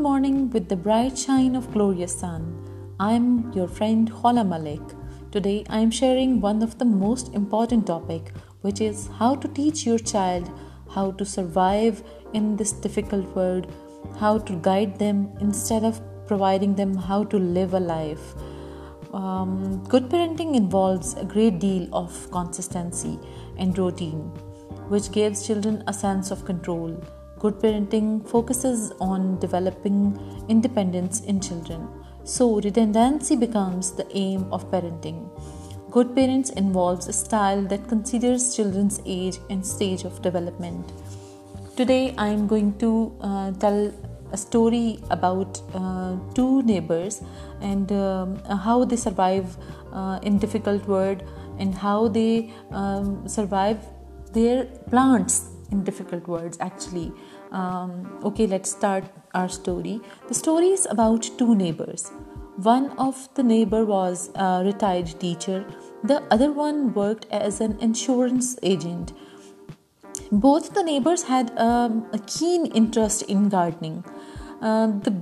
Morning with the bright shine of glorious sun. I am your friend Hola Malik. Today I am sharing one of the most important topic, which is how to teach your child how to survive in this difficult world, how to guide them instead of providing them how to live a life. Um, good parenting involves a great deal of consistency and routine, which gives children a sense of control. Good parenting focuses on developing independence in children. So, redundancy becomes the aim of parenting. Good parents involves a style that considers children's age and stage of development. Today, I am going to uh, tell a story about uh, two neighbors and um, how they survive uh, in difficult world and how they um, survive their plants is about two neighbours one of the neighbour was retired teacher the others agent bothers gardening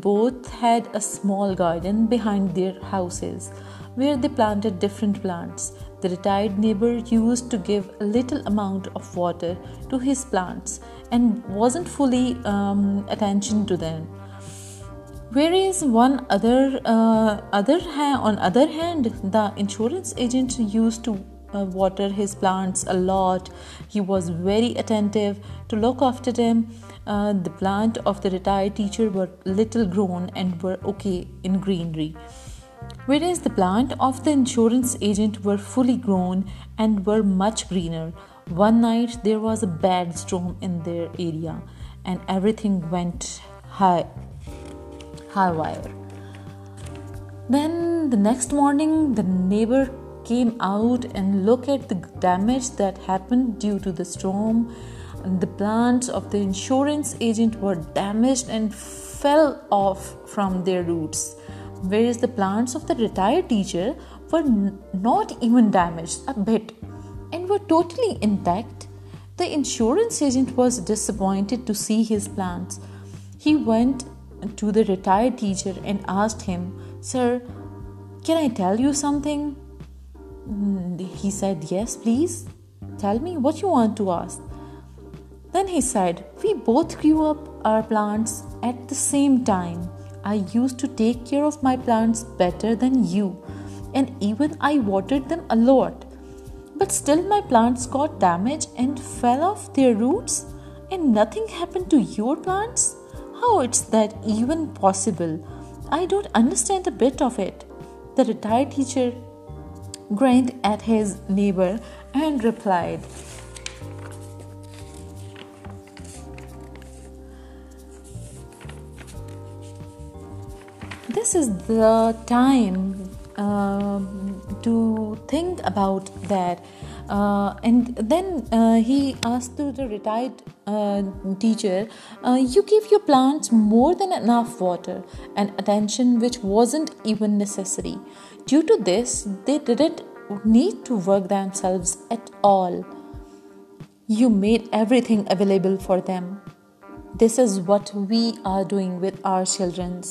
both had small garden behind their houses where planted plants The retired neighbor used to give a little amount of water to his plants and wasn't fully um, attention to them. Whereas uh, on other hand, the insurance agent used to uh, water his plants a lot. He was very attentive to look after them. Uh, the plant of the retired teacher were little grown and were okay in greenery. Whereas the plant of the insurance agent were fully grown and were much greener was a bad storm and every thing then the next morning the neighbours دیکھ the plants of agent damaged and fell off from this whereas the plants of the retired teacher were not even damaged a bit and were totally intact. The insurance agent was disappointed to see his plants. He went to the retired teacher and asked him, "Sir, can I tell you something?" Mm, he said, "Yes, please. Tell me what you want to ask." Then he said, "We both grew up our plants at the same time. I used to take care of my plants better than you, and even I watered them a lot. But still my plants got damaged and fell off their roots, and nothing happened to your plants? How is that even possible? I don't understand a bit of it." The retired teacher grinned at his neighbor and replied, This is the time um, to think about that. Uh, and then uh, he asked to the retired uh, teacher, you give your plants more than enough water and attention which wasn't even necessary. Due to this, they didn't need to work themselves at all. You made everything available for them. This is what we are doing with our children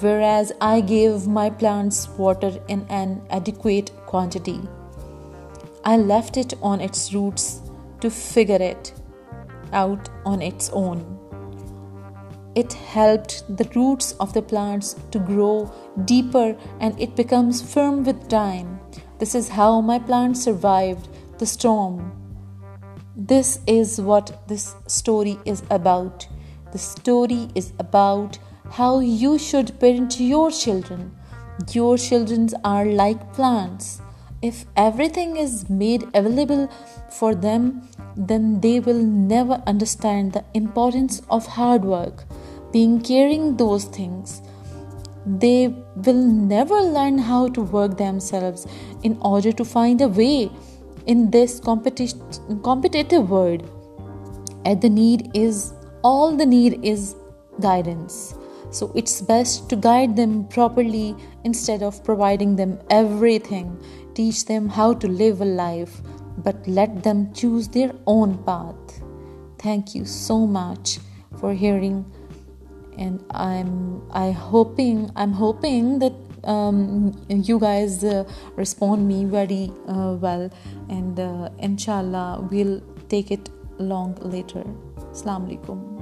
whereas I gave my plants water in an adequate quantity. I left it on its roots to figure it out on its own. It helped the roots of the plants to grow deeper, and it becomes firm with time. This is how my plants survived the storm. This is what this story is about. The story is about how you should parent your children. Your children are like plants. If everything is made available for them, then they will never understand the importance of hard work, being caring those things. They will never learn how to work themselves in order to find a way in this competitive world. All the need is guidance. So it's best to guide them properly instead of providing them everything teach them how to live a life but let them choose their own path thank you so much for hearing and I am I hoping I am hoping that you guys respond me very well and ان شاء اللہ we'll take it long later السلام علیکم